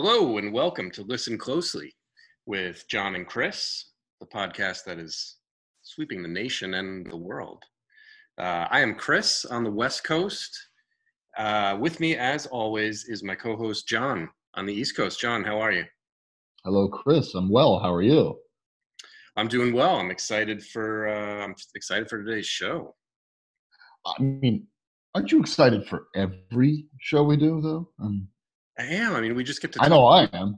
Hello, and welcome to Listen Closely with John and Chris, the podcast that is sweeping the nation and the world. Uh, I am Chris on the West Coast. Uh, with me, as always, is my co host John on the East Coast. John, how are you? Hello, Chris. I'm well. How are you? I'm doing well. I'm excited for uh, I'm excited for today's show. I mean, aren't you excited for every show we do, though? Um, I am. I mean, we just get to. I know I am.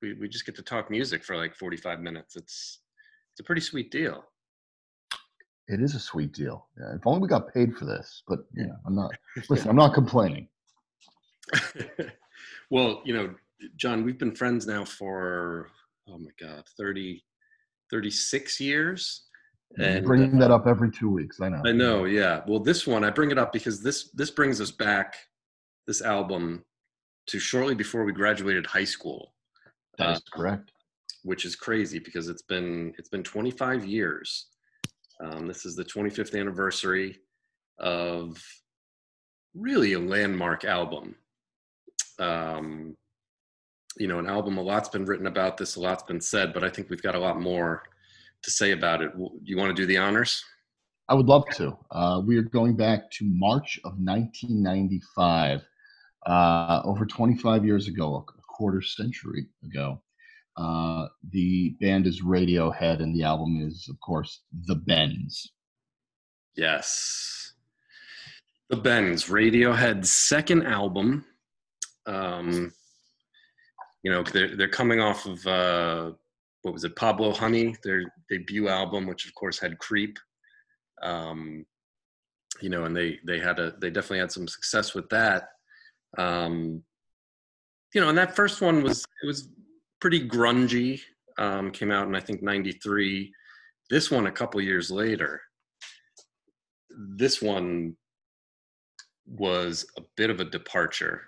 We we just get to talk music for like 45 minutes. It's it's a pretty sweet deal. It is a sweet deal. Yeah, if only we got paid for this. But yeah, I'm not. Listen, I'm not complaining. well, you know, John, we've been friends now for oh my god, 30, 36 years. And bringing uh, that up every two weeks. I know. I know. Yeah. Well, this one I bring it up because this this brings us back. This album to shortly before we graduated high school. That is uh, correct. Which is crazy because it's been it's been 25 years. Um, this is the 25th anniversary of really a landmark album. Um, you know, an album. A lot's been written about this. A lot's been said, but I think we've got a lot more to say about it. Do you want to do the honors? I would love to. Uh, we are going back to March of 1995 uh, over 25 years ago, a quarter century ago. Uh, the band is Radiohead, and the album is, of course, The Bends. Yes. The Bends, Radiohead's second album. Um, you know, they're, they're coming off of, uh, what was it, Pablo Honey, their debut album, which of course had Creep. Um, you know, and they they had a they definitely had some success with that. Um, you know, and that first one was it was pretty grungy. Um, came out in I think '93. This one a couple years later. This one was a bit of a departure.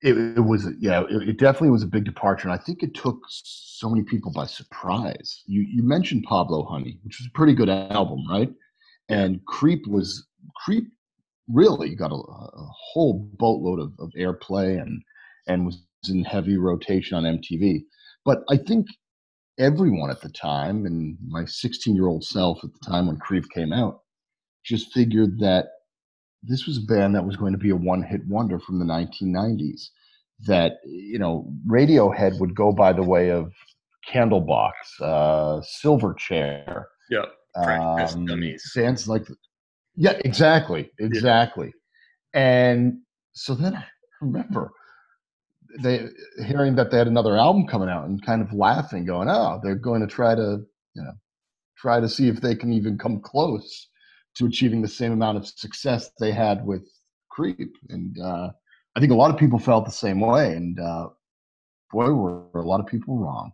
It, it was, yeah, it, it, definitely was a big departure, and I think it took so many people by surprise. You you mentioned Pablo Honey, which was a pretty good album, right? And Creep was Creep really got a, a whole boatload of, of airplay and and was in heavy rotation on MTV. But I think everyone at the time, and my 16 year old self at the time when Creep came out, just figured that this was a band that was going to be a one hit wonder from the 1990s. That, you know, Radiohead would go by the way of Candlebox, uh, Silverchair. Yeah. Um, bands like yeah, exactly, exactly. Yeah. And so then I remember they hearing that they had another album coming out and kind of laughing, going, "Oh, they're going to try to, you know, try to see if they can even come close to achieving the same amount of success they had with Creep." And uh, I think a lot of people felt the same way, and uh, boy, were a lot of people wrong.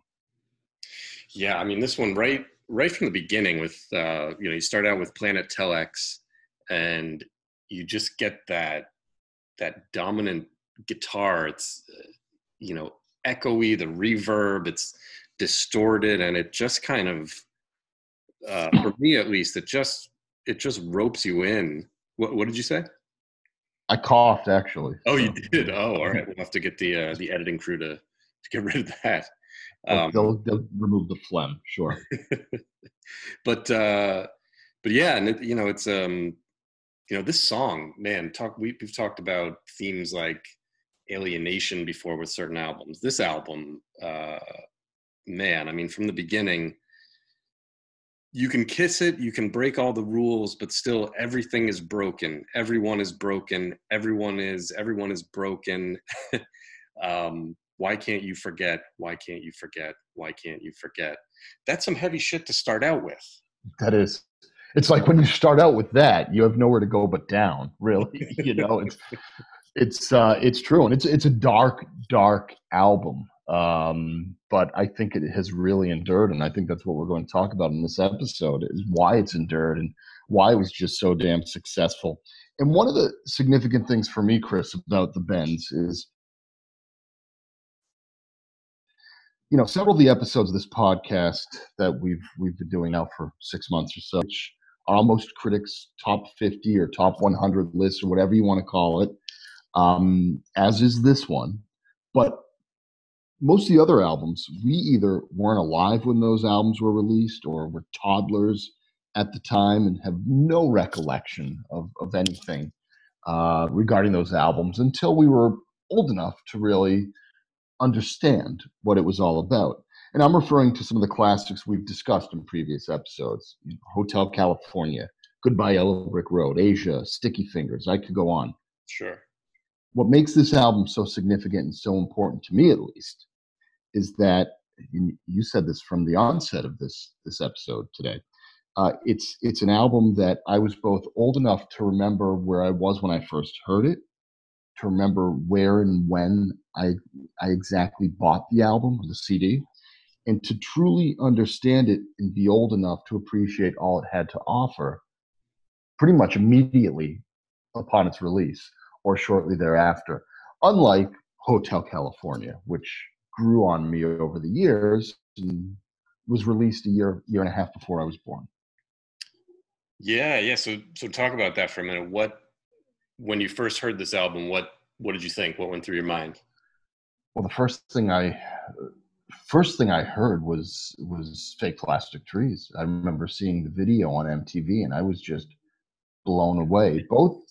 Yeah, I mean, this one right right from the beginning with uh, you know you start out with Planet Telex and you just get that that dominant guitar. It's you know echoey the reverb it's distorted and it just kind of uh, for me at least it just it just ropes you in. What, what did you say? I coughed actually oh you did? Oh all right. We'll have to get the uh, the editing crew to to get rid of that. Um, they'll, they'll remove the phlegm sure. But uh but yeah and it, you know it's um you know this song man talk we, we've talked about themes like alienation before with certain albums. This album uh man i mean from the beginning you can kiss it you can break all the rules but still everything is broken. Everyone is broken. Everyone is everyone is broken. Um why can't you forget? Why can't you forget? Why can't you forget? That's some heavy shit to start out with. That is it's like when you start out with that, you have nowhere to go but down. Really, you know, it's it's uh, it's true, and it's it's a dark, dark album. Um, but I think it has really endured, and I think that's what we're going to talk about in this episode is why it's endured and why it was just so damn successful. And one of the significant things for me, Chris, about the Bends is you know several of the episodes of this podcast that we've we've been doing now for six months or so which almost critics top 50 or top 100 list or whatever you want to call it um, as is this one but most of the other albums, we either weren't alive when those albums were released or were toddlers at the time and have no recollection of, of anything uh, regarding those albums until we were old enough to really understand what it was all about. And I'm referring to some of the classics we've discussed in previous episodes Hotel California, Goodbye Yellow Brick Road, Asia, Sticky Fingers. I could go on. Sure. What makes this album so significant and so important to me, at least, is that you said this from the onset of this this episode today. Uh, it's it's an album that I was both old enough to remember where I was when I first heard it, to remember where and when I I exactly bought the album, the CD, and to truly understand it and be old enough to appreciate all it had to offer pretty much immediately upon its release or shortly thereafter. Unlike Hotel California, which grew on me over the years and was released a year year and a half before I was born. Yeah, yeah. So so talk about that for a minute. What when you first heard this album, what what did you think? What went through your mind? Well, the first thing I first thing I heard was was fake plastic trees. I remember seeing the video on MTV and I was just blown away. Both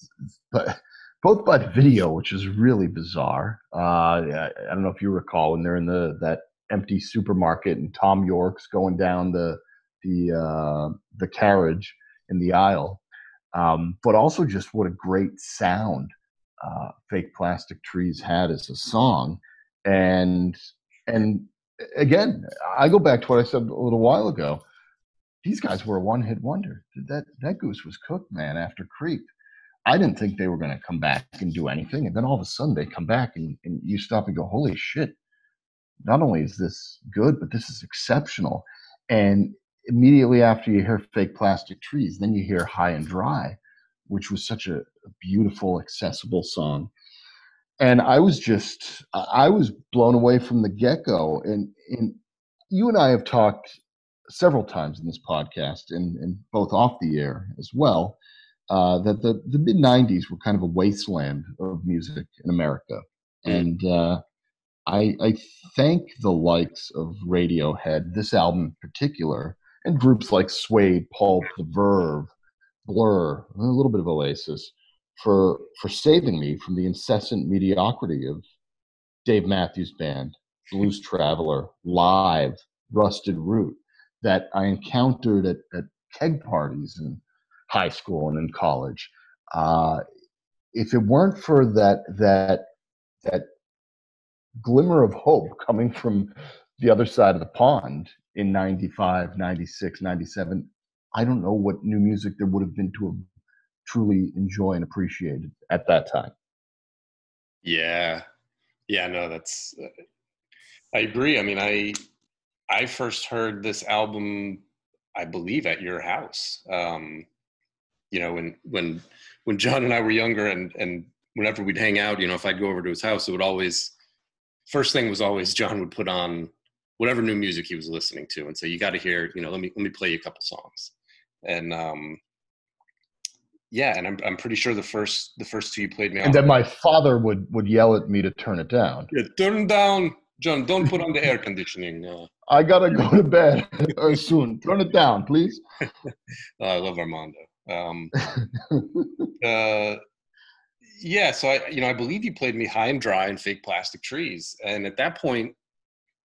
but both by the video, which is really bizarre. Uh, I, I don't know if you recall when they're in the that empty supermarket and Thom Yorke's going down the the uh, the carriage in the aisle, um, but also just what a great sound uh, "Fake Plastic Trees" had as a song, and and again, I go back to what I said a little while ago. These guys were a one-hit wonder. That that goose was cooked, man. After Creep, I didn't think they were going to come back and do anything, and then all of a sudden they come back, and, and you stop and go, "Holy shit!" Not only is this good, but this is exceptional. And immediately after you hear "Fake Plastic Trees," then you hear "High and Dry," which was such a, a beautiful, accessible song and I was just I was blown away from the get go. And and you and I have talked several times in this podcast, and and both off the air as well, uh, that the the mid '90s were kind of a wasteland of music in America, mm. and uh, I I thank the likes of Radiohead, this album in particular, and groups like Suede, Pulp, The Verve, Blur, a little bit of Oasis for for saving me from the incessant mediocrity of Dave Matthews Band, Blues Traveler, Live, Rusted Root that I encountered at, at keg parties in high school and in college. Uh, if it weren't for that that that glimmer of hope coming from the other side of the pond in 95 96 97 i don't know what new music there would have been to have truly enjoy and appreciate at that time. Yeah, yeah, no, that's. Uh, I agree. I mean, I I first heard this album, I believe, at your house. Um, you know, when when when John and I were younger, and and whenever we'd hang out, you know, if I'd go over to his house, it would always first thing was always John would put on whatever new music he was listening to, and say, "You got to hear, you know, let me let me play you a couple songs." And um, yeah, and I'm I'm pretty sure the first the first two you played me. And then my father would would yell at me to turn it down. Yeah, turn down, John. Don't put on the air conditioning. Uh, I gotta go to bed soon. Turn it down, please. oh, I love Armando. Um, uh, yeah, so I you know I believe you played me high and dry and fake plastic trees, and at that point,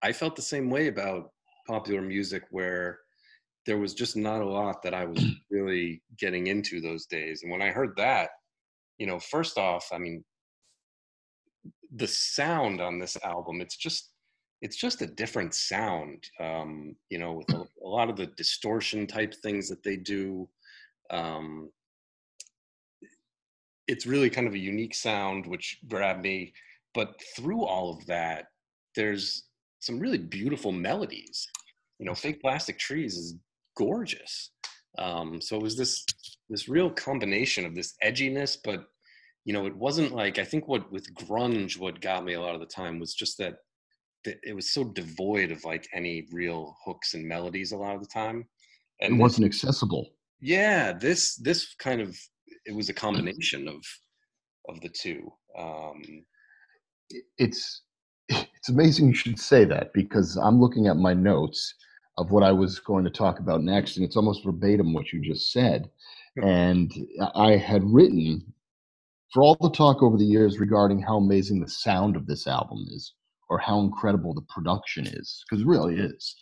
I felt the same way about popular music where there was just not a lot that I was really getting into those days. And when I heard that, you know, first off, I mean, the sound on this album, it's just, it's just a different sound, um, you know, with a, a, lot of the distortion type things that they do. Um, it's really kind of a unique sound, which grabbed me. But through all of that, there's some really beautiful melodies. You know, Fake Plastic Trees is gorgeous. Um, so it was this this real combination of this edginess, but you know, it wasn't like I think what with grunge what got me a lot of the time was just that, that it was so devoid of like any real hooks and melodies a lot of the time. And it wasn't this, accessible. Yeah, this this kind of it was a combination of of the two. Um, it's it's amazing you should say that because I'm looking at my notes of what I was going to talk about next, and it's almost verbatim what you just said. And I had written for all the talk over the years regarding how amazing the sound of this album is, or how incredible the production is, because it really is.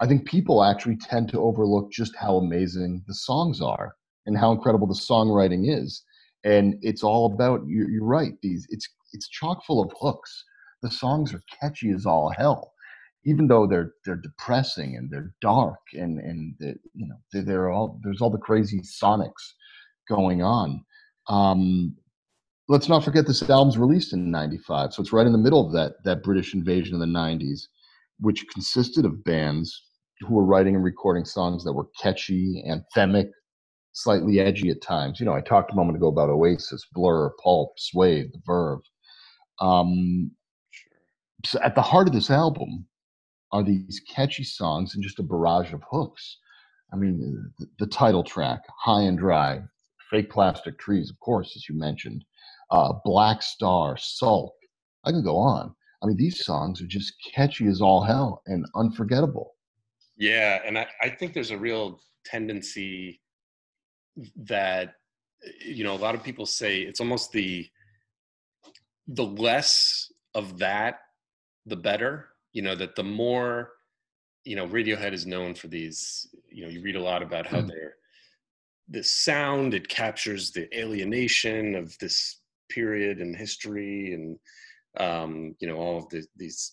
I think people actually tend to overlook just how amazing the songs are and how incredible the songwriting is. And it's all about you're, you're right. These it's it's chock full of hooks. The songs are catchy as all hell, even though they're they're depressing and they're dark and and the, you know they're, they're all there's all the crazy sonics going on. Um, let's not forget this album's released in 95 so it's right in the middle of that that british invasion of the 90s which consisted of bands who were writing and recording songs that were catchy anthemic slightly edgy at times you know i talked a moment ago about oasis blur pulp suede the verve um, so at the heart of this album are these catchy songs and just a barrage of hooks i mean the, the title track high and dry fake plastic trees of course as you mentioned uh, Black Star, Sulk. I can go on. I mean, these songs are just catchy as all hell and unforgettable. Yeah, and I, I think there's a real tendency that you know a lot of people say it's almost the the less of that the better you know that the more you know radiohead is known for these you know you read a lot about how mm. they're the sound it captures the alienation of this period and history and um, you know all of the, these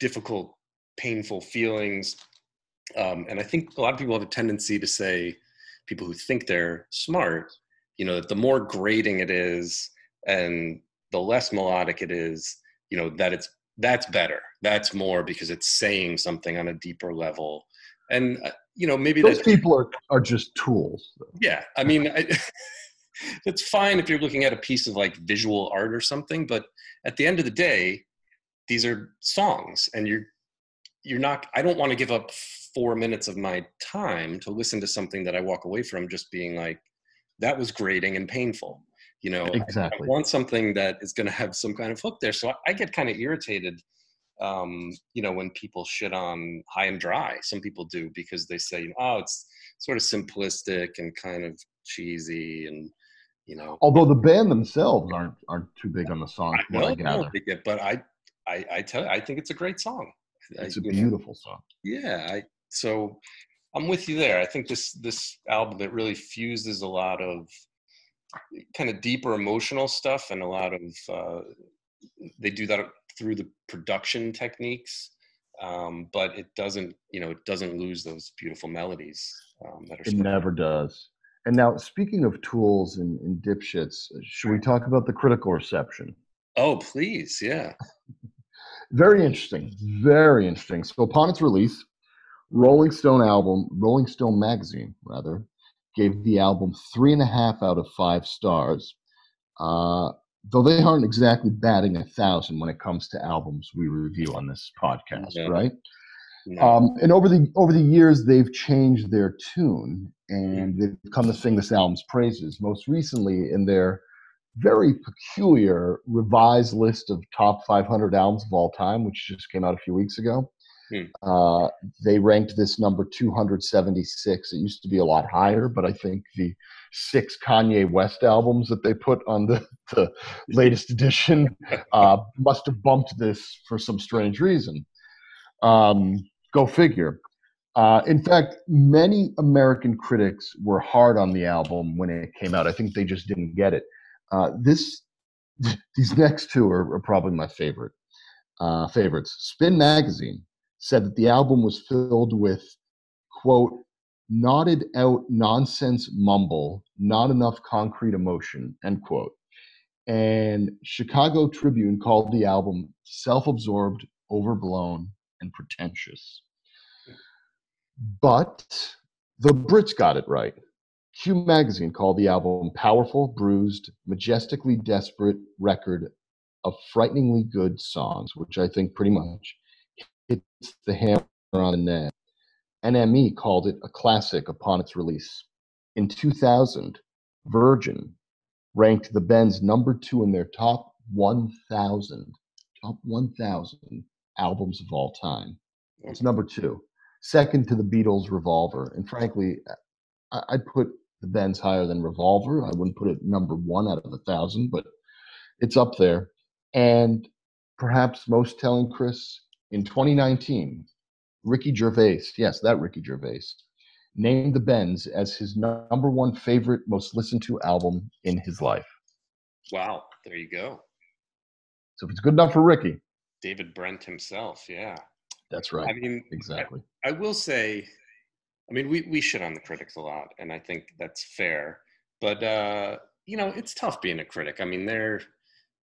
difficult painful feelings um, and i think a lot of people have a tendency to say people who think they're smart you know that the more grating it is and the less melodic it is you know that it's that's better. That's more because it's saying something on a deeper level. And uh, you know maybe those people are are just tools yeah i mean I, it's fine if you're looking at a piece of like visual art or something but at the end of the day these are songs and you're you're not i don't want to give up four minutes of my time to listen to something that i walk away from just being like that was grating and painful you know exactly i, want something that is going to have some kind of hook there so i, I get kind of irritated um, you know when people shit on high and dry some people do because they say oh it's sort of simplistic and kind of cheesy and you know. Although the band themselves aren't aren't too big on the song, I, I gather. It, but I, I, I tell you, I think it's a great song. It's I, a beautiful know, song. Yeah, I so I'm with you there. I think this this album it really fuses a lot of kind of deeper emotional stuff and a lot of uh, they do that through the production techniques um, but it doesn't you know it doesn't lose those beautiful melodies um, that are it never does and now, speaking of tools and, and dipshits, should we talk about the critical reception? Oh, please, yeah. very interesting, very interesting. So, upon its release, Rolling Stone album, Rolling Stone magazine, rather, gave the album three and a half out of five stars. Uh, though they aren't exactly batting a thousand when it comes to albums we review on this podcast, yeah. right? Um, and over the over the years, they've changed their tune and they've come to sing this album's praises. Most recently, in their very peculiar revised list of top 500 albums of all time, which just came out a few weeks ago, hmm. uh, they ranked this number 276. It used to be a lot higher, but I think the six Kanye West albums that they put on the, the latest edition uh, must have bumped this for some strange reason. Um, Go figure. Uh, in fact, many American critics were hard on the album when it came out. I think they just didn't get it. Uh, this, these next two are, are probably my favorite uh, favorites. Spin Magazine said that the album was filled with quote knotted out nonsense mumble, not enough concrete emotion end quote. And Chicago Tribune called the album self-absorbed, overblown, and pretentious. But the Brits got it right. Q Magazine called the album powerful, bruised, majestically desperate record of frighteningly good songs, which I think pretty much hits the hammer on the nail. NME called it a classic upon its release. In 2000, Virgin ranked the Bends number two in their top 1,000 top 1,000 albums of all time. It's number two, second to the Beatles' Revolver. And frankly, I, I'd put the Bends higher than Revolver. I wouldn't put it number one out of a thousand, but it's up there. And perhaps most telling, Chris, in 2019, Ricky Gervais, yes, that Ricky Gervais, named the Bends as his number one favorite, most listened to album in his life. Wow, there you go. So if it's good enough for Ricky, David Brent himself, yeah. That's right. I mean, exactly. I, I will say, I mean, we, we shit on the critics a lot, and I think that's fair. But, uh, you know, it's tough being a critic. I mean, they're,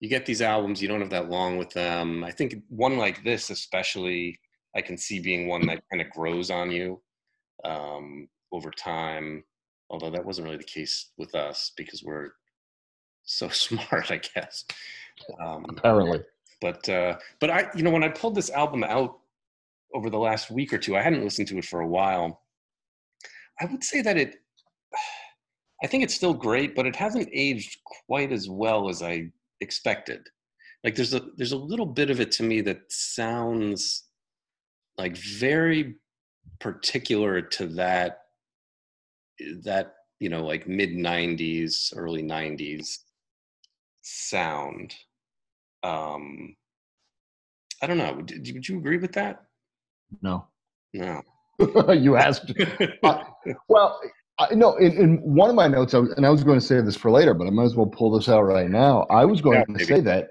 you get these albums, you don't have that long with them. I think one like this, especially, I can see being one that kind of grows on you um, over time. Although that wasn't really the case with us because we're so smart, I guess. Um, Apparently. But uh, but I, you know, when I pulled this album out over the last week or two, I hadn't listened to it for a while. I would say that it, I think it's still great, but it hasn't aged quite as well as I expected. Like there's a there's a little bit of it to me that sounds like very particular to that that you know like mid 90s early 90s sound. Um i don't know. Would, would you agree with that? No. No. You asked. Uh, well I, no in, in one of my notes I was, and i was going to say this for later but i might as well pull this out right now. I was going yeah, to say that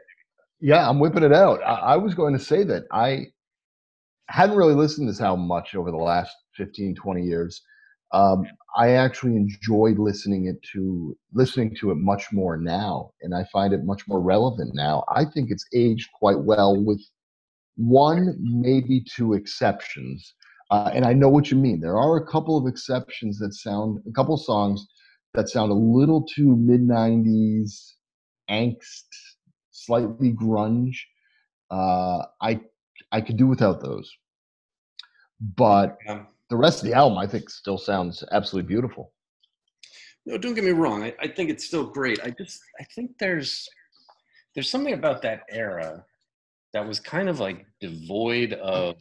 yeah i'm whipping it out. I, I was going to say that i hadn't really listened to this album much over the last 15 20 years. Um, i actually enjoyed listening it to listening to it much more now and i find it much more relevant now. I think it's aged quite well with one maybe two exceptions uh, and i know what you mean there are a couple of exceptions that sound a couple songs that sound a little too mid 90s angst slightly grunge uh, i I could do without those. But yeah. the rest of the album, I think, still sounds absolutely beautiful. No, don't get me wrong. I, I think it's still great. I just I think there's there's something about that era that was kind of like devoid of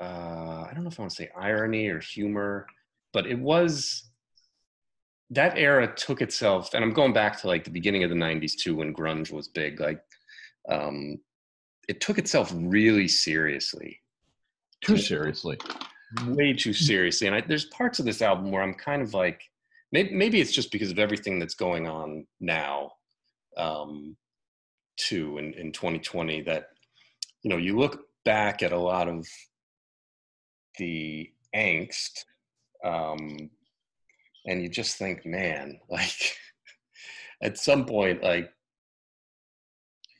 uh, I don't know if I want to say irony or humor, but it was that era took itself, and I'm going back to like the beginning of the '90s too, when grunge was big. Like, um, it took itself really seriously. Too seriously. Way too seriously. And I, there's parts of this album where I'm kind of like, maybe, maybe it's just because of everything that's going on now, um, too, in, in 2020, that, you know, you look back at a lot of the angst um, and you just think, man, like, at some point, like,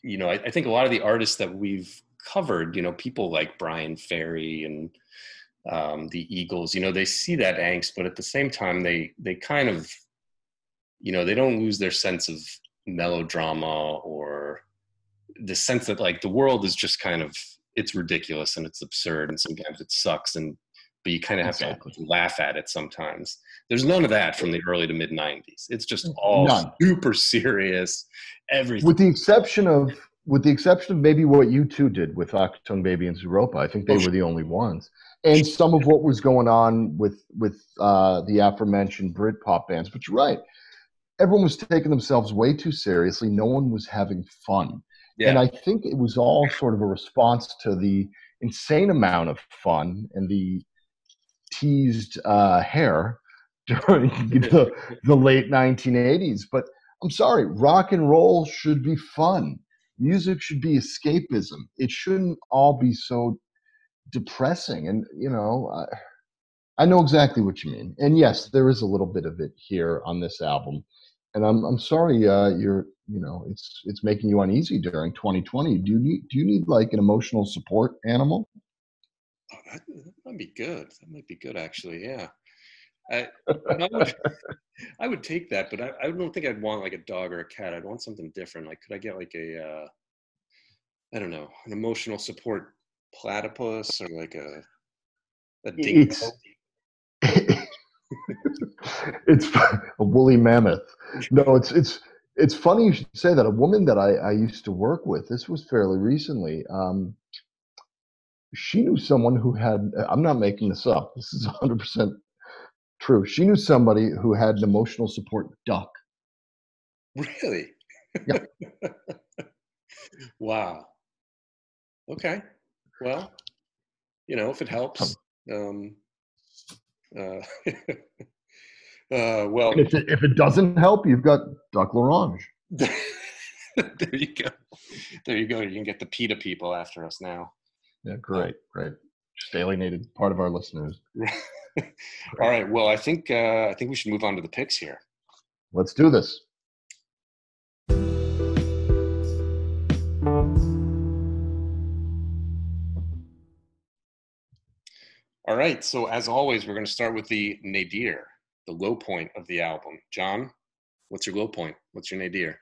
you know, I, I, think a lot of the artists that we've covered, you know, people like Bryan Ferry and um, the Eagles, you know, they see that angst, but at the same time, they they kind of, you know, they don't lose their sense of melodrama or the sense that like the world is just kind of it's ridiculous and it's absurd and sometimes it sucks and but you kind of have exactly. to laugh at it sometimes. There's none of that from the early to mid 90s. It's just all none. super serious, everything. With the exception of with the exception of maybe what U2 did with Achtung Baby and Zooropa, I think they oh, were the only ones. And some of what was going on with with uh, the aforementioned Britpop bands. But you're right, everyone was taking themselves way too seriously. No one was having fun. Yeah. And I think it was all sort of a response to the insane amount of fun and the teased uh, hair during the, the late 1980s. But I'm sorry, rock and roll should be fun. Music should be escapism. It shouldn't all be so depressing. And, you know, I, I know exactly what you mean. And yes, there is a little bit of it here on this album. And I'm, I'm sorry uh, you're, you know, it's it's making you uneasy during 2020. Do you need do you need like an emotional support animal? Oh, that, that might be good. That might be good, actually. Yeah. I, I, would, I would take that, but I, I don't think I'd want like a dog or a cat. I'd want something different. Like, could I get like a, uh, I don't know, an emotional support platypus or like a, a dingo? It's, it's a woolly mammoth. No, it's it's it's funny you should say that. A woman that I, I used to work with, this was fairly recently. Um, she knew someone who had. I'm not making this up. This is 100 percent true. She knew somebody who had an emotional support duck. Really? Yeah. wow. Okay. Well, you know, if it helps. Um, uh, uh, well, if it, if it doesn't help, you've got Duck L'Orange. there you go. There you go. You can get the PETA people after us now. Yeah, great, great. Just alienated part of our listeners. All right. Well, I think uh, I think we should move on to the picks here. Let's do this. All right. So as always, we're going to start with the nadir, the low point of the album. John, what's your low point? What's your nadir?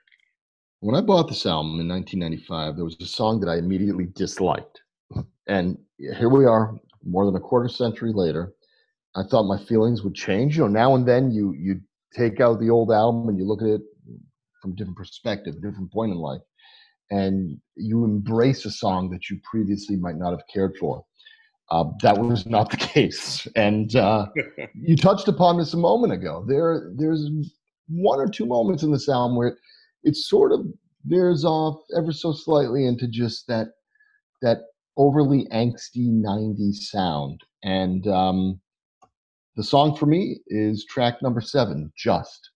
When I bought this album in 1995, there was a song that I immediately disliked. And here we are, more than a quarter century later. I thought my feelings would change. You know, now and then you you take out the old album and you look at it from a different perspective, a different point in life, and you embrace a song that you previously might not have cared for. Uh, that was not the case, and uh, you touched upon this a moment ago. There, there's one or two moments in this album where it, sort of veers off ever so slightly into just that that overly angsty 90s sound. And um, the song for me is track number seven, Just.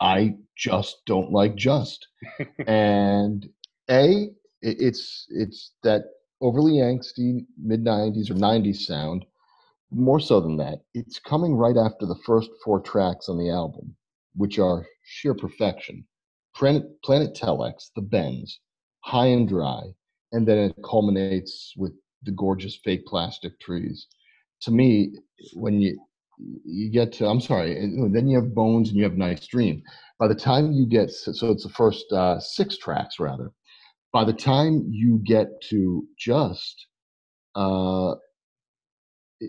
I just don't like Just. and A, it's it's that overly angsty mid 90s or 90s sound. More so than that, it's coming right after the first four tracks on the album, which are sheer perfection. Planet, Planet Telex, The Bends, High and Dry, and then it culminates with the gorgeous fake plastic trees. To me, when you you get to, I'm sorry, then you have Bones and you have Nice Dream. By the time you get, so it's the first uh, six tracks rather. By the time you get to Just, uh,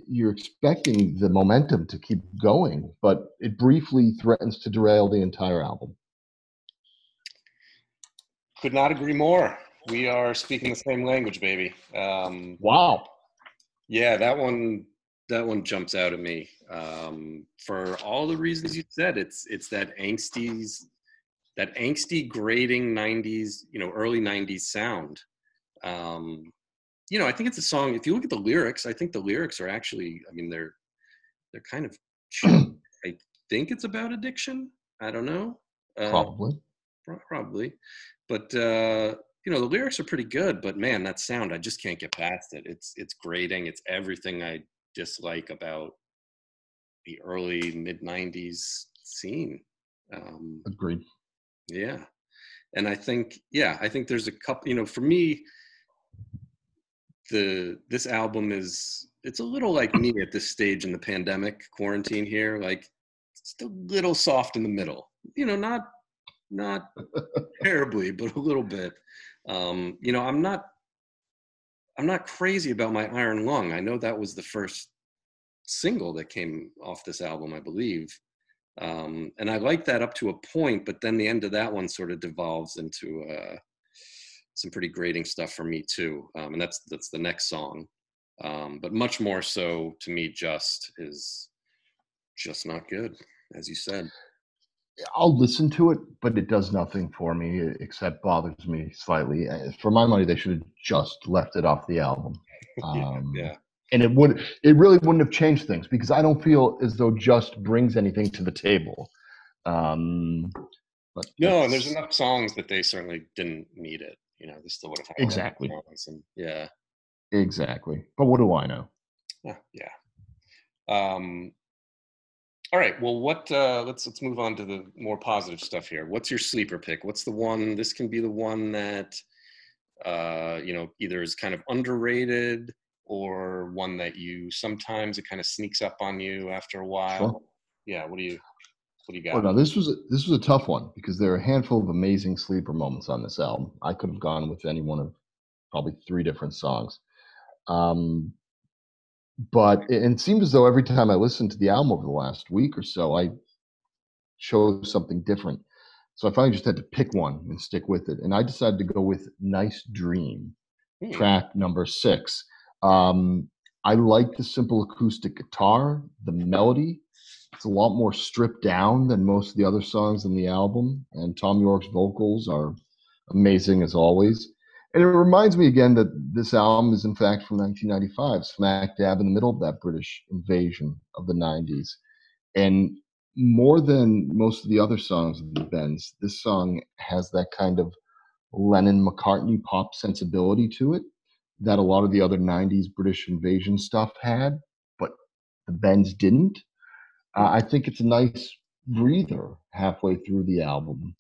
you're expecting the momentum to keep going, but it briefly threatens to derail the entire album. Could not agree more. We are speaking the same language, baby. Um, Wow. yeah, that one that one jumps out at me um, for all the reasons you said. It's it's that angsty that angsty grating '90s, you know, early '90s sound. Um, you know, I think it's a song. If you look at the lyrics, I think the lyrics are actually. I mean, they're they're kind of. I think it's about addiction. I don't know. Uh, Probably. Pro- probably but uh you know the lyrics are pretty good but man that sound i just can't get past it it's it's grating it's everything i dislike about the early mid 90s scene um Agreed. Yeah. And i think yeah i think there's a couple you know for me the this album is it's a little like me at this stage in the pandemic quarantine here like it's a little soft in the middle you know not not terribly but a little bit. Um you know i'm not i'm not crazy about my iron lung. I know that was the first single that came off this album i believe um and i like that up to a point but then the end of that one sort of devolves into uh some pretty grating stuff for me too um and that's that's the next song um but much more so to me just is just not good as you said I'll listen to it, but it does nothing for me except bothers me slightly. Uh, For my money, they should have just left it off the album. yeah, Um, yeah And it would, it really wouldn't have changed things because I don't feel as though just brings anything to the table. Um, but No, and there's enough songs that they certainly didn't need it. You know, they still would have had a lot of Exactly. And, yeah, exactly. But what do I know? yeah, yeah. Um, all right. Well, what? Uh, let's let's move on to the more positive stuff here. What's your sleeper pick? What's the one? This can be the one that uh, you know either is kind of underrated or one that you sometimes it kind of sneaks up on you after a while. Sure. Yeah. What do you? What do you Well, got? now this was a, this was a tough one because there are a handful of amazing sleeper moments on this album. I could have gone with any one of probably three different songs. Um, but it, it seemed as though every time I listened to the album over the last week or so, I chose something different. So I finally just had to pick one and stick with it. And I decided to go with Nice Dream, hmm. track number six. Um, I like the simple acoustic guitar, the melody. It's a lot more stripped down than most of the other songs in the album. And Thom Yorke's vocals are amazing as always. And it reminds me again that this album is in fact from 1995, smack dab in the middle of that British invasion of the 90s. And more than most of the other songs of the Bends, this song has that kind of Lennon McCartney pop sensibility to it that a lot of the other 90s British invasion stuff had, but the Bends didn't. Uh, I think it's a nice breather halfway through the album.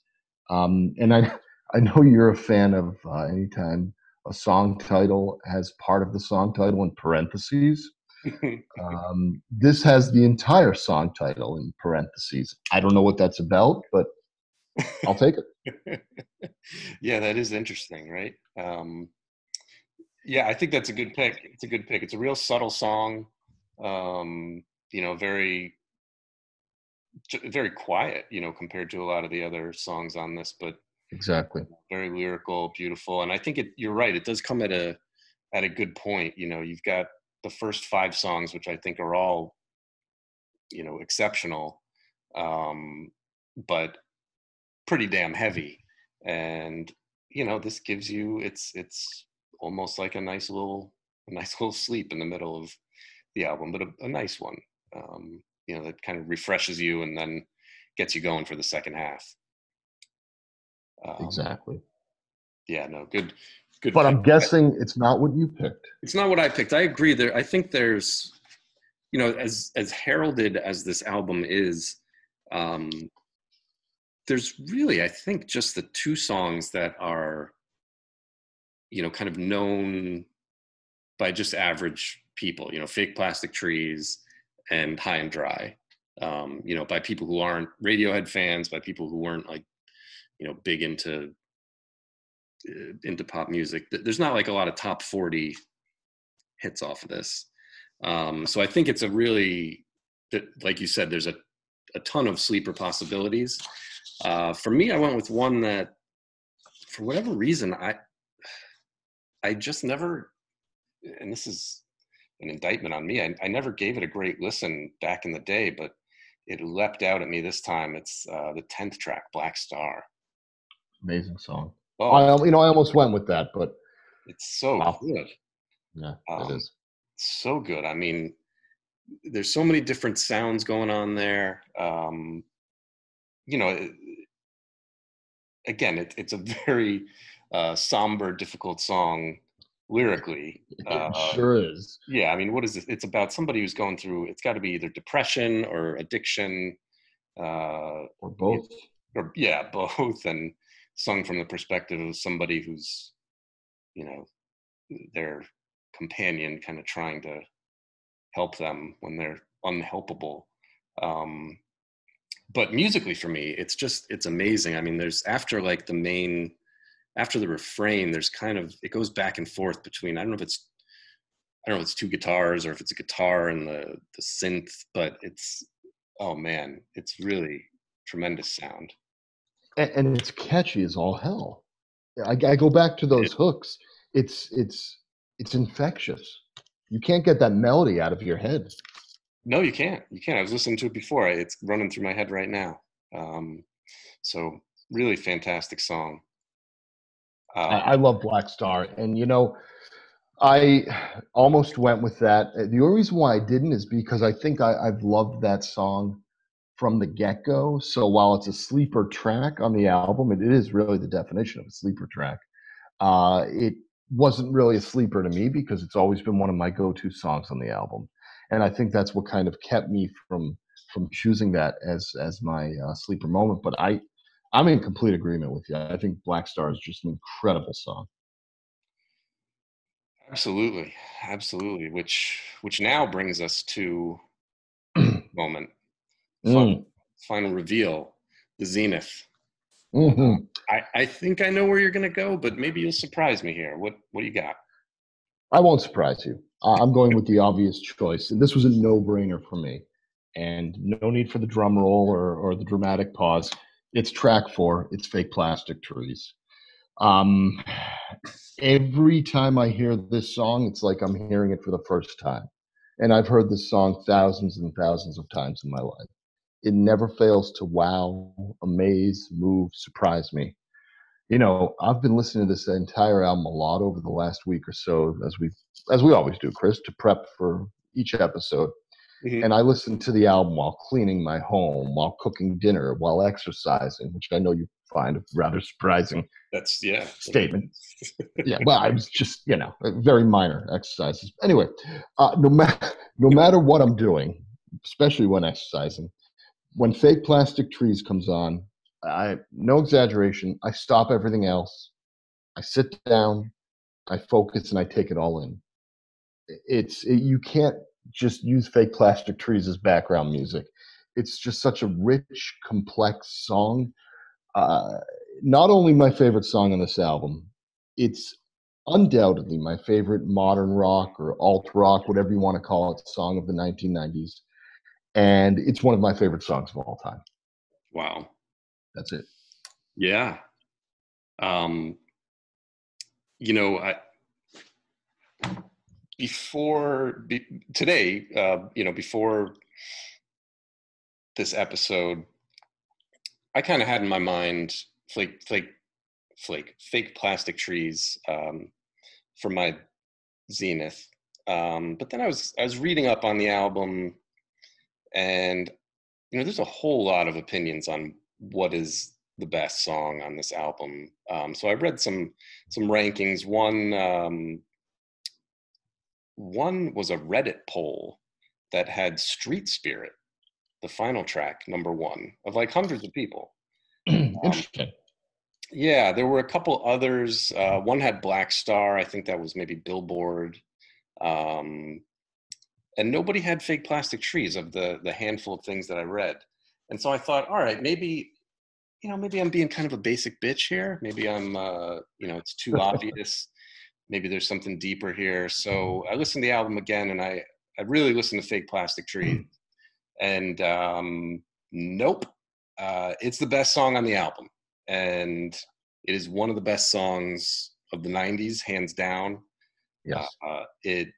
Um, and I, I know you're a fan of uh, anytime a song title has part of the song title in parentheses. um, this has the entire song title in parentheses. I don't know what that's about, but I'll take it. yeah, that is interesting, right? Um, yeah, I think that's a good pick. It's a good pick. It's a real subtle song. Um, you know, very very quiet, you know, compared to a lot of the other songs on this, but exactly very lyrical, beautiful. And I think it you're right, it does come at a at a good point. You know, you've got the first five songs, which I think are all, you know, exceptional, um, but pretty damn heavy. And you know, this gives you it's it's almost like a nice little a nice little sleep in the middle of the album, but a, a nice one. Um, you know, that kind of refreshes you and then gets you going for the second half. Um, exactly. Yeah, no, good Good but pick. I'm guessing it's not what you picked. It's not what I picked. I agree. There, I think there's, you know, as as heralded as this album is, um, there's really, I think, just the two songs that are, you know, kind of known by just average people. You know, fake plastic trees and high and dry. Um, you know, by people who aren't Radiohead fans, by people who weren't like, you know, big into uh, into pop music. There's not like a lot of top 40 hits off of this. Um, so I think it's a really, like you said, there's a, a ton of sleeper possibilities. Uh, for me, I went with one that, for whatever reason, I, I just never, and this is an indictment on me. I, I never gave it a great listen back in the day, but it leapt out at me this time. It's uh, the tenth track, Black Star. Amazing song. Oh, I, you know, I almost went with that, but it's so wow. good. Yeah, um, it is so good. I mean, there's so many different sounds going on there. Um, you know, again, it, it's a very uh, somber, difficult song lyrically. Uh, it sure is. Yeah, I mean, what is it? It's about somebody who's going through. It's got to be either depression or addiction, uh, or both. Or yeah, both, and sung from the perspective of somebody who's you know their companion kind of trying to help them when they're unhelpable um but musically for me it's just it's amazing i mean there's after like the main after the refrain there's kind of it goes back and forth between i don't know if it's i don't know if it's two guitars or if it's a guitar and the the synth but it's oh man it's really tremendous sound and, and it's catchy as all hell. I, I go back to those hooks. It's it's it's infectious. You can't get that melody out of your head. No, you can't. You can't. I was listening to it before. It's running through my head right now. Um, so really fantastic song. Uh, I, I love Black Star, and you know, I almost went with that. The only reason why I didn't is because I think I, I've loved that song from the get go. So while it's a sleeper track on the album, it is really the definition of a sleeper track. Uh, it wasn't really a sleeper to me because it's always been one of my go to songs on the album. And I think that's what kind of kept me from from choosing that as as my uh, sleeper moment. But I I'm in complete agreement with you. I think Black Star is just an incredible song. Absolutely, absolutely. Which which now brings us to moment mm. final reveal, the Zenith. Mm-hmm. I, I think I know where you're going to go, but maybe you'll surprise me here. What What do you got? I won't surprise you. I'm going with the obvious choice. This was a no brainer for me, and no need for the drum roll or, or the dramatic pause. It's track four. It's fake plastic trees. Um, every time I hear this song, it's like I'm hearing it for the first time. And I've heard this song thousands and thousands of times in my life. It never fails to wow, amaze, move, surprise me. You know, I've been listening to this entire album a lot over the last week or so, as we as we always do, Chris, to prep for each episode. Mm-hmm. And I listened to the album while cleaning my home, while cooking dinner, while exercising, which I know you find a rather surprising. That's yeah statement. yeah, well, I was just you know very minor exercises. Anyway, uh, no matter no matter what I'm doing, especially when exercising, when fake plastic trees comes on, I no exaggeration, I stop everything else. I sit down, I focus, and I take it all in. It's it, you can't just use fake plastic trees as background music. It's just such a rich, complex song. Uh, not only my favorite song on this album, it's undoubtedly my favorite modern rock or alt rock, whatever you want to call it, song of the 1990s. And it's one of my favorite songs of all time. Wow. That's it. Yeah. Um, you know, I, before be, today, uh, you know, before this episode, I kind of had in my mind flake, flake, flake, fake plastic trees um, for my zenith. Um, but then I was I was reading up on the album, and you know, there's a whole lot of opinions on what is the best song on this album. Um, so I read some some rankings. One um, one was a Reddit poll that had Street Spirit, the final track, number one, of like hundreds of people. Interesting. Um, yeah, there were a couple others. Uh, one had Black Star. I think that was maybe Billboard. Um, and nobody had fake plastic trees of the the handful of things that I read. And so I thought, all right, maybe you know, maybe I'm being kind of a basic bitch here. Maybe I'm, uh, you know, it's too obvious maybe there's something deeper here. So I listened to the album again, and I I really listened to Fake Plastic Tree, and um, nope, uh, it's the best song on the album, and it is one of the best songs of the '90s, hands down. Yes, uh, uh, it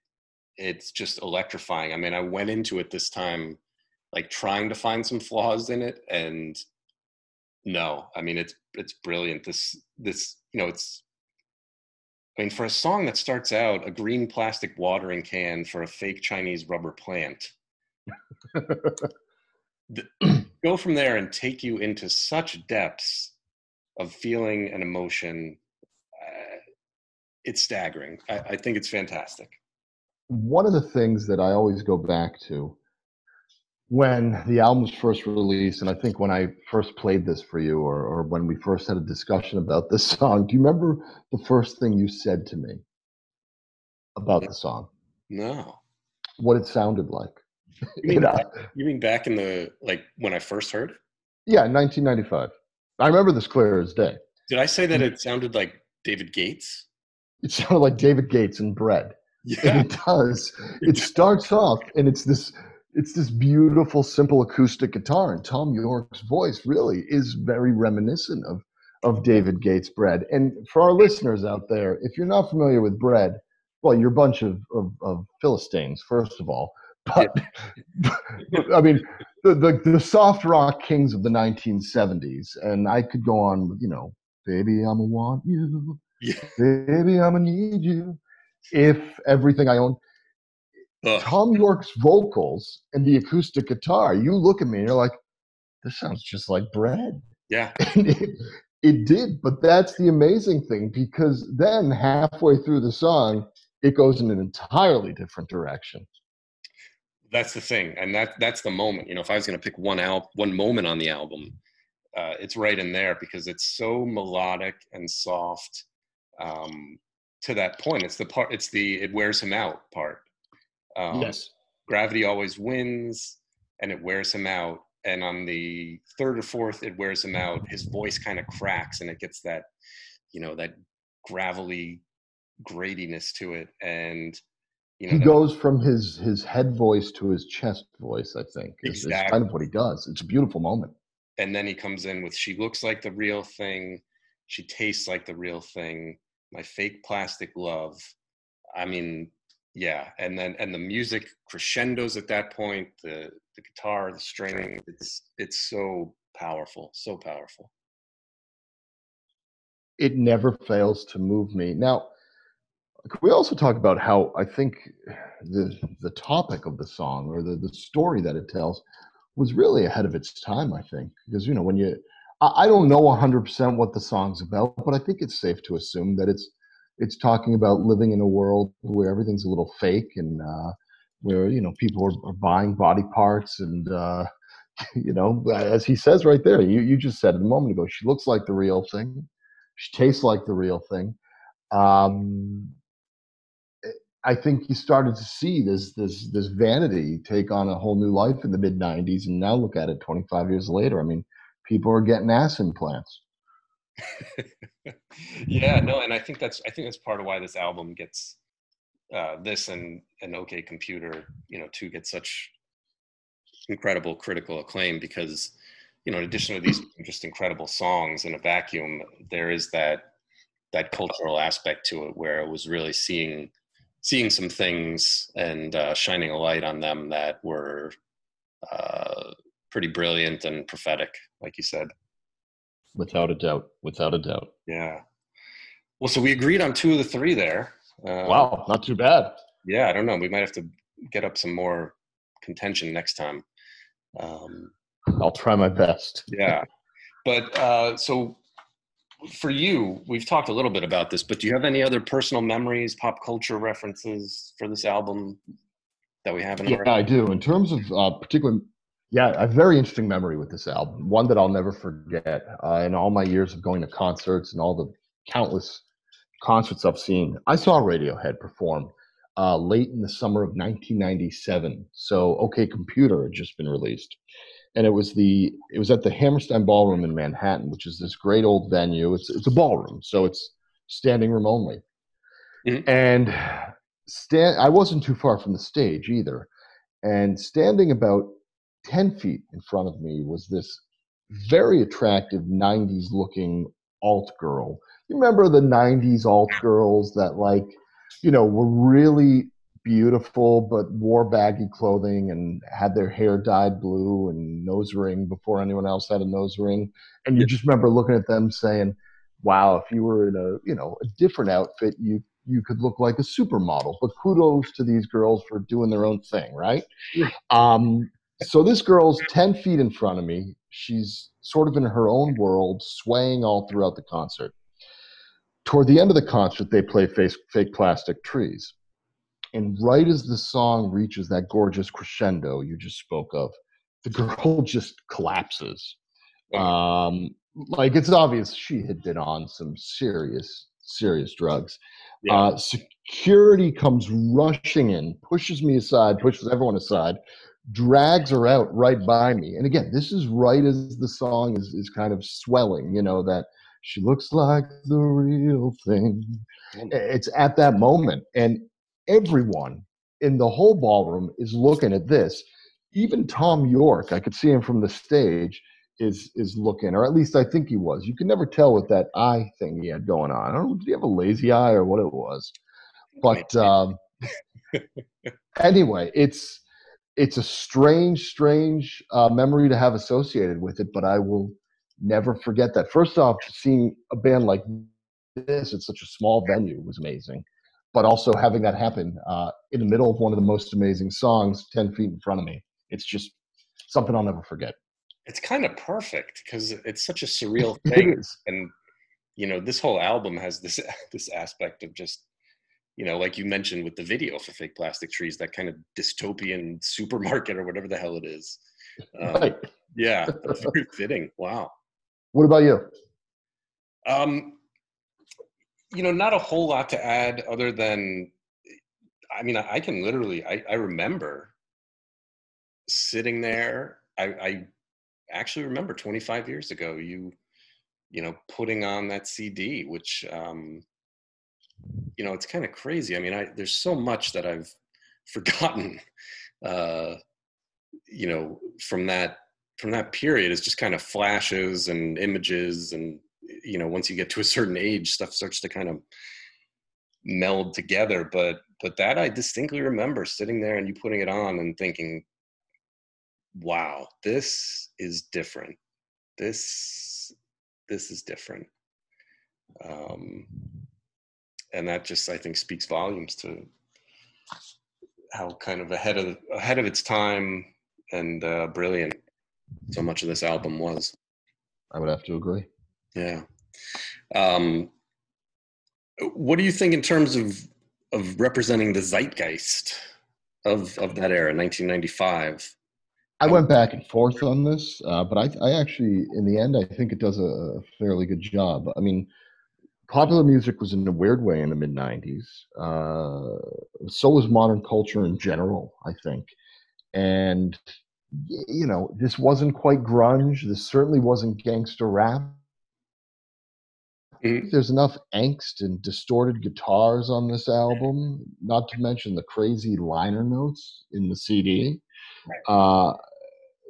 it's just electrifying. I mean, I went into it this time like trying to find some flaws in it, and no, I mean it's it's brilliant. This this you know it's I mean, for a song that starts out a green plastic watering can for a fake Chinese rubber plant, the, go from there and take you into such depths of feeling and emotion. Uh, it's staggering. I, I think it's fantastic. One of the things that I always go back to when the album was first released, and I think when I first played this for you, or, or when we first had a discussion about this song, do you remember the first thing you said to me about the song? No. What it sounded like. You mean, back, you mean back in the like when I first heard? Yeah, 1995. I remember this clear as day. Did I say that it sounded like David Gates? It sounded like David Gates and bread. Yeah. And it does. It starts off and it's this it's this beautiful, simple acoustic guitar, and Thom Yorke's voice really is very reminiscent of of David Gates' Bread. And for our listeners out there, if you're not familiar with Bread, well, you're a bunch of of, of Philistines, first of all. But I mean, the, the the soft rock kings of the 1970s, and I could go on, you know, baby, I'ma want you, yeah. baby, I'ma need you. If everything I own, Ugh. Thom Yorke's vocals and the acoustic guitar, you look at me and you're like, this sounds just like bread. Yeah. It, it, did, but that's the amazing thing because then halfway through the song, it goes in an entirely different direction. That's the thing, and that that's the moment. You know, if I was going to pick one al- one moment on the album, uh, it's right in there because it's so melodic and soft. Um, to that point, it's the part. It's the it wears him out part um, yes. Gravity always wins, and it wears him out. And on the third or fourth, it wears him out. His voice kind of cracks, and it gets that, you know, that gravelly gratiness to it. And you know, he goes from his his head voice to his chest voice. I think exactly. is kind of what he does. It's a beautiful moment. and then he comes in with she looks like the real thing she tastes like the real thing my fake plastic love i mean yeah and then and the music crescendos at that point the the guitar the string it's it's so powerful so powerful. It never fails to move me. Now could we also talk about how i think the the topic of the song or the, the story that it tells was really ahead of its time i think. Because you know when you i, I don't know 100% what the song's about but i think it's safe to assume that it's it's talking about living in a world where everything's a little fake and uh, where you know people are, are buying body parts and uh, you know as he says right there you, you just said it a moment ago she looks like the real thing she tastes like the real thing um, I think you started to see this this this vanity take on a whole new life in the mid '90s, and now look at it 25 years later. I mean, people are getting ass implants. yeah, no, and I think that's I think that's part of why this album gets uh, this and an OK Computer, you know, to get such incredible critical acclaim because you know, in addition to these just incredible songs in a vacuum, there is that that cultural aspect to it where it was really seeing seeing some things and uh, shining a light on them that were uh, pretty brilliant and prophetic, like you said. Without a doubt. Without a doubt. Yeah. Well, so we agreed on two of the three there. Uh, wow, not too bad. Yeah, I don't know. We might have to get up some more contention next time. Um, I'll try my best. yeah. But uh, so for you, we've talked a little bit about this, but do you have any other personal memories, pop culture references for this album that we haven't? Yeah, I do. In terms of uh, particular, yeah, a very interesting memory with this album. One that I'll never forget. Uh, in all my years of going to concerts and all the countless concerts I've seen, I saw Radiohead perform uh, late in the summer of 1997. So, OK Computer had just been released and it was the it was at the Hammerstein Ballroom in Manhattan, which is this great old venue. It's it's a ballroom, so it's standing room only. Mm-hmm. And stand I wasn't too far from the stage either. And standing about 10 feet in front of me was this very attractive 90s looking alt girl. You remember the 90s alt girls that like, you know, were really beautiful but wore baggy clothing and had their hair dyed blue and nose ring before anyone else had a nose ring? And you just remember looking at them saying wow if you were in a you know a different outfit you you could look like a supermodel. But kudos to these girls for doing their own thing right? Um, so this girl's 10 feet in front of me she's sort of in her own world swaying all throughout the concert toward the end of the concert they play fake, fake plastic trees and right as the song reaches that gorgeous crescendo you just spoke of, the girl just collapses. Um, like it's obvious she had been on some serious, serious drugs. Yeah. Uh, security comes rushing in, pushes me aside, pushes everyone aside, drags her out right by me. And again, this is right as the song is, is kind of swelling, you know, that she looks like the real thing. It's at that moment. And everyone in the whole ballroom is looking at this. Even Thom Yorke, I could see him from the stage, is is looking, or at least I think he was. You can never tell with that eye thing he had going on. I don't know, did he have a lazy eye or what it was? But um, anyway, it's it's a strange, strange uh, memory to have associated with it, but I will never forget that. First off, seeing a band like this at such a small venue was amazing but also having that happen uh, in the middle of one of the most amazing songs 10 feet in front of me it's just something i'll never forget it's kind of perfect because it's such a surreal thing and you know this whole album has this this aspect of just you know like you mentioned with the video for fake plastic trees that kind of dystopian supermarket or whatever the hell it is um, right. yeah very fitting wow what about you um you know, not a whole lot to add other than, I mean, I, can literally, I, I remember sitting there. I, I actually remember 25 years ago, you, you know, putting on that CD, which, um, you know, it's kind of crazy. I mean, I, there's so much that I've forgotten, uh, you know, from that from that period. Is just kind of flashes and images and you know once you get to a certain age stuff starts to kind of meld together. But but that i distinctly remember sitting there and you putting it on and thinking wow this is different. This this is different. Um and that just i think speaks volumes to how kind of ahead of ahead of its time and uh, brilliant so much of this album was. I would have to agree. Yeah. Um, what do you think in terms of of representing the zeitgeist of of that era, 1995? I went back and forth on this, uh, but I, I actually, in the end, I think it does a fairly good job. I mean, popular music was in a weird way in the mid 90s. Uh, so was modern culture in general, I think. And, you know, this wasn't quite grunge. This certainly wasn't gangster rap. Mm-hmm. There's enough angst and distorted guitars on this album, not to mention the crazy liner notes in the CD. Uh,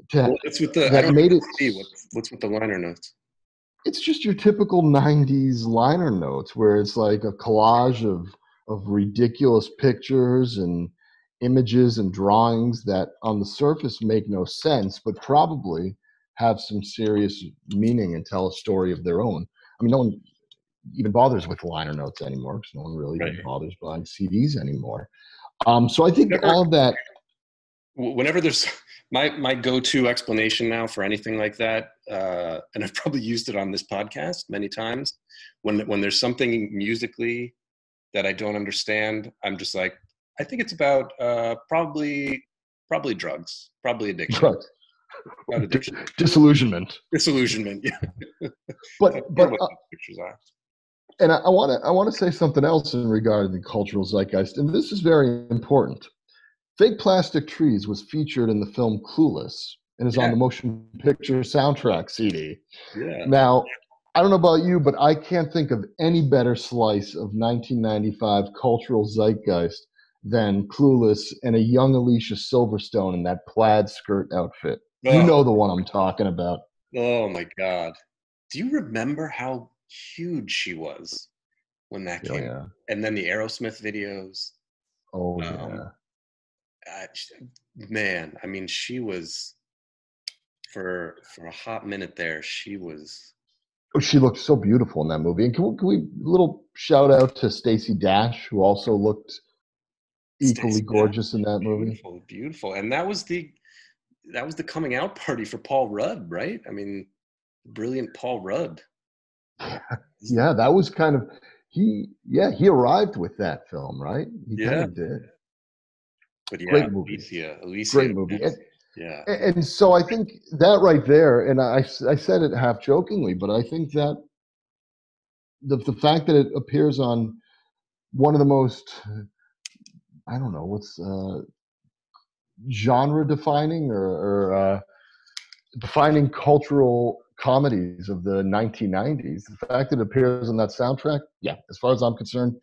to, what's with the, that made it. What's, what's with the liner notes? It's just your typical 90s liner notes where it's like a collage of of ridiculous pictures and images and drawings that on the surface make no sense but probably have some serious meaning and tell a story of their own i mean no one even bothers with liner notes anymore because no one really right. bothers buying cds anymore um, so i think all of that whenever there's my my go-to explanation now for anything like that uh, and i've probably used it on this podcast many times when when there's something musically that i don't understand i'm just like i think it's about uh, probably probably drugs probably addiction. Drugs. addiction. disillusionment. Disillusionment yeah. But but uh, pictures are. and i want to i want to say something else in regard to the cultural zeitgeist and this is very important Fake Plastic Trees was featured in the film Clueless and is yeah. on the motion picture soundtrack CD. Yeah. Now, I don't know about you, but I can't think of any better slice of 1995 cultural zeitgeist than Clueless and a young Alicia Silverstone in that plaid skirt outfit. Oh. You know the one I'm talking about. Oh my God. Do you remember how huge she was when that oh, came? Oh, yeah. And then the Aerosmith videos. Oh, um, yeah man, I mean, she was for for a hot minute there. She was. Oh, she looked so beautiful in that movie. And can we, can we little shout out to Stacey Dash, who also looked equally Stacey gorgeous Dash, in that movie. Beautiful, beautiful, and that was the that was the coming out party for Paul Rudd, right? I mean, brilliant Paul Rudd. yeah, that was kind of he. Yeah, he arrived with that film, right? He yeah. kind of did. But yeah, great movie. Alicia, Alicia, great movie. And, yeah. And so I think that right there, and I, I said it half jokingly, but I think that the the fact that it appears on one of the most, I don't know, what's uh, genre defining or, or uh, defining cultural comedies of the 1990s. The fact that it appears on that soundtrack, yeah, as far as I'm concerned,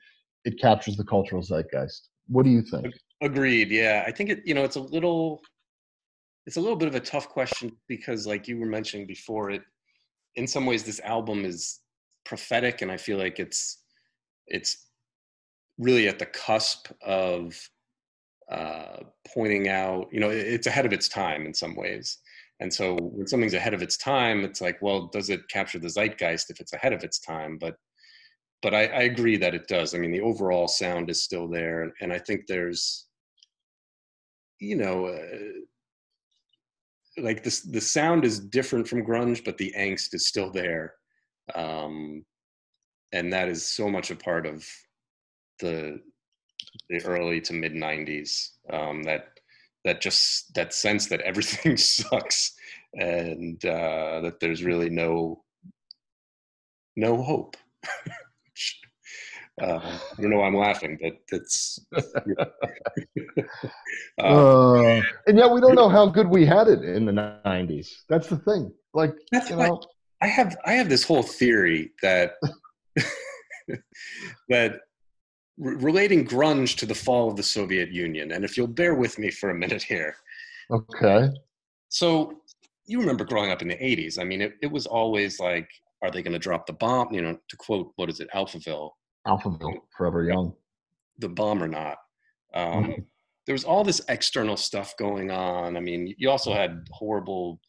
it captures the cultural zeitgeist. What do you think? Agreed. Yeah, I think it. You know, it's a little, it's a little bit of a tough question because, like you were mentioning before, it, in some ways, this album is prophetic, and I feel like it's, it's really at the cusp of uh, pointing out. You know, it's ahead of its time in some ways. And so when something's ahead of its time, it's like, well, does it capture the zeitgeist if it's ahead of its time? But but I, I, agree that it does. I mean, the overall sound is still there, and I think there's, you know, uh, like this. The sound is different from grunge, but the angst is still there, um, and that is so much a part of the the early to mid '90s. Um, that that just that sense that everything sucks and uh, that there's really no no hope. Uh, I don't know why I'm laughing, but it's. uh, uh, and yet we don't know how good we had it in the '90s. That's the thing. Like you know, I have I have this whole theory that that re- relating grunge to the fall of the Soviet Union, and if you'll bear with me for a minute here. Okay. So you remember growing up in the 80s. I mean, it, it was always like, are they going to drop the bomb? You know, to quote, what is it, Alphaville? Alphaville, Forever Young. The bomb or not. Um, mm-hmm. There was all this external stuff going on. I mean, you also had horrible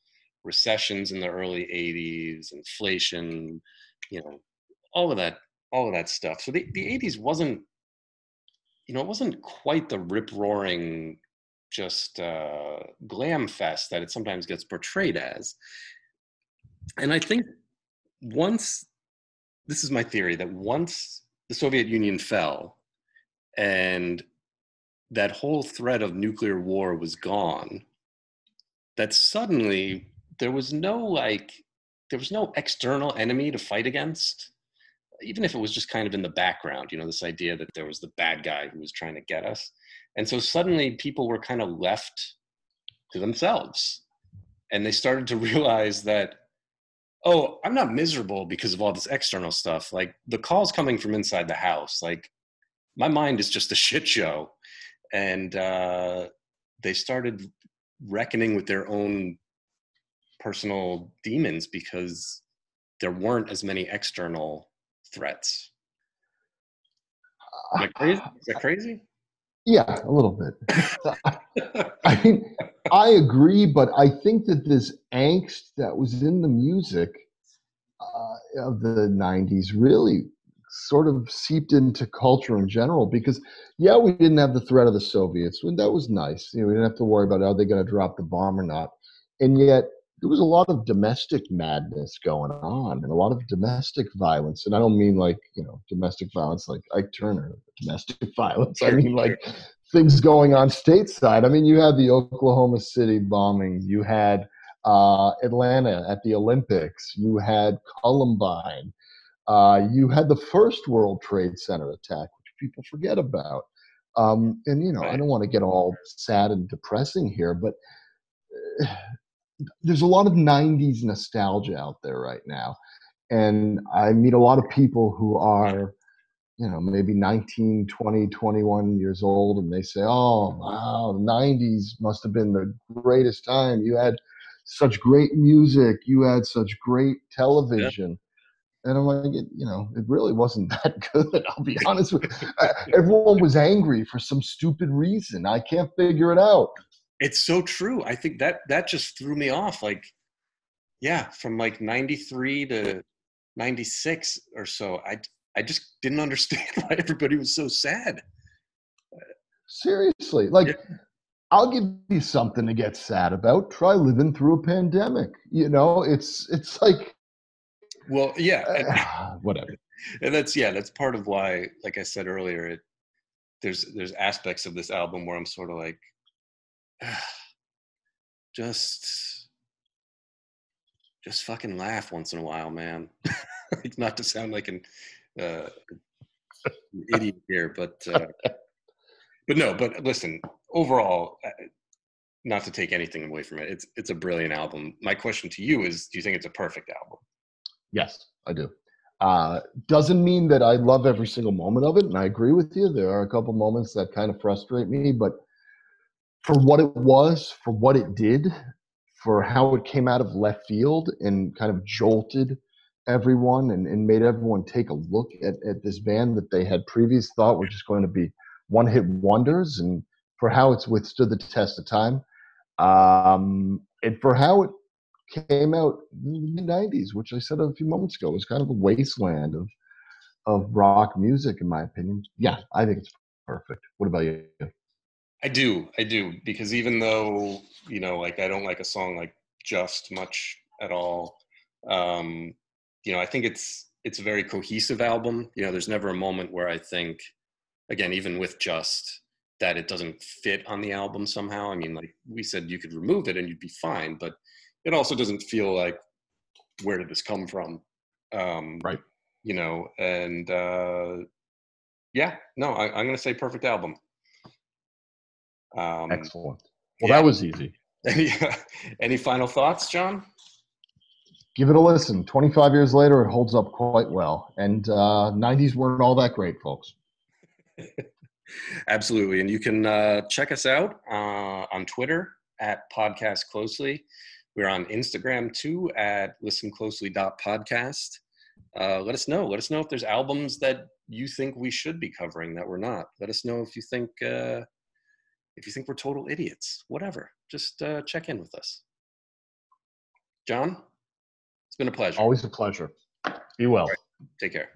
recessions in the early 80s, inflation, you know, all of that, all of that stuff. So the, the 80s wasn't, you know, it wasn't quite the rip roaring just uh, glam fest that it sometimes gets portrayed as. And I think once, this is my theory, that once the Soviet Union fell and that whole threat of nuclear war was gone, that suddenly there was no like, there was no external enemy to fight against even if it was just kind of in the background, you know, this idea that there was the bad guy who was trying to get us. And so suddenly people were kind of left to themselves. And they started to realize that, oh, I'm not miserable because of all this external stuff. Like the calls coming from inside the house, like my mind is just a shit show. And uh, they started reckoning with their own personal demons because there weren't as many external threats. Am I crazy? Is that crazy? Yeah, a little bit. I mean, I agree, but I think that this angst that was in the music uh, of the 90s really sort of seeped into culture in general because, yeah, we didn't have the threat of the Soviets. that was nice. You know, we didn't have to worry about are they going to drop the bomb or not. And yet, there was a lot of domestic madness going on and a lot of domestic violence. And I don't mean like, you know, domestic violence like Ike Turner, domestic violence. I mean like things going on stateside. I mean, you had the Oklahoma City bombing, you had uh, Atlanta at the Olympics, you had Columbine, uh, you had the first World Trade Center attack, which people forget about. Um, and, you know, I don't want to get all sad and depressing here, but. Uh, there's a lot of 90s nostalgia out there right now and i meet a lot of people who are you know maybe 19 20 21 years old and they say oh wow the 90s must have been the greatest time. You had such great music. You had such great television. Yeah. and i'm like you know it really wasn't that good i'll be honest with you everyone was angry for some stupid reason. I can't figure it out it's so true. I think that that just threw me off. Like, yeah, from like '93 to '96 or so, I I just didn't understand why everybody was so sad. Seriously, like. Yeah. I'll give you something to get sad about. Try living through a pandemic. You know, it's it's like well, yeah, and, uh, whatever. And that's yeah, that's part of why like I said earlier, it there's there's aspects of this album where I'm sort of like just just fucking laugh once in a while, man. Not to sound like an, uh, an idiot here, but uh, but no. But listen, overall, uh, not to take anything away from it, it's it's a brilliant album. My question to you is: Do you think it's a perfect album? Yes, I do. Uh, doesn't mean that I love every single moment of it, and I agree with you. There are a couple moments that kind of frustrate me, but for what it was, for what it did, for how it came out of left field and kind of jolted everyone and, and made everyone take a look at, at this band that they had previous thought were just going to be one hit wonders and for how it's withstood the test of time um, and for how it came out in the 90s which i said a few moments ago was kind of a wasteland of of rock music in my opinion. Yeah i think it's perfect. What about you I do, I do, because even though you know, like I don't like a song like "Just" much at all. Um, you know, I think it's it's a very cohesive album. You know, there's never a moment where I think, again, even with "Just," that it doesn't fit on the album somehow. I mean, like we said, you could remove it and you'd be fine, but it also doesn't feel like where did this come from? Um, right. You know, and uh, yeah, no, I, I'm going to say perfect album. Um, Excellent. Well, yeah. that was easy. Any, any final thoughts, John? Give it a listen. 25 years later, it holds up quite well. And uh, 90s weren't all that great, folks. Absolutely. And you can uh, check us out uh, on Twitter at Podcast Closely. We're on Instagram too at listenclosely.podcast. Uh, let us know. Let us know if there's albums that you think we should be covering that we're not. Let us know if you think uh, if you think we're total idiots. Whatever. Just uh, check in with us. John, it's been a pleasure. Always a pleasure. Be well. Take care.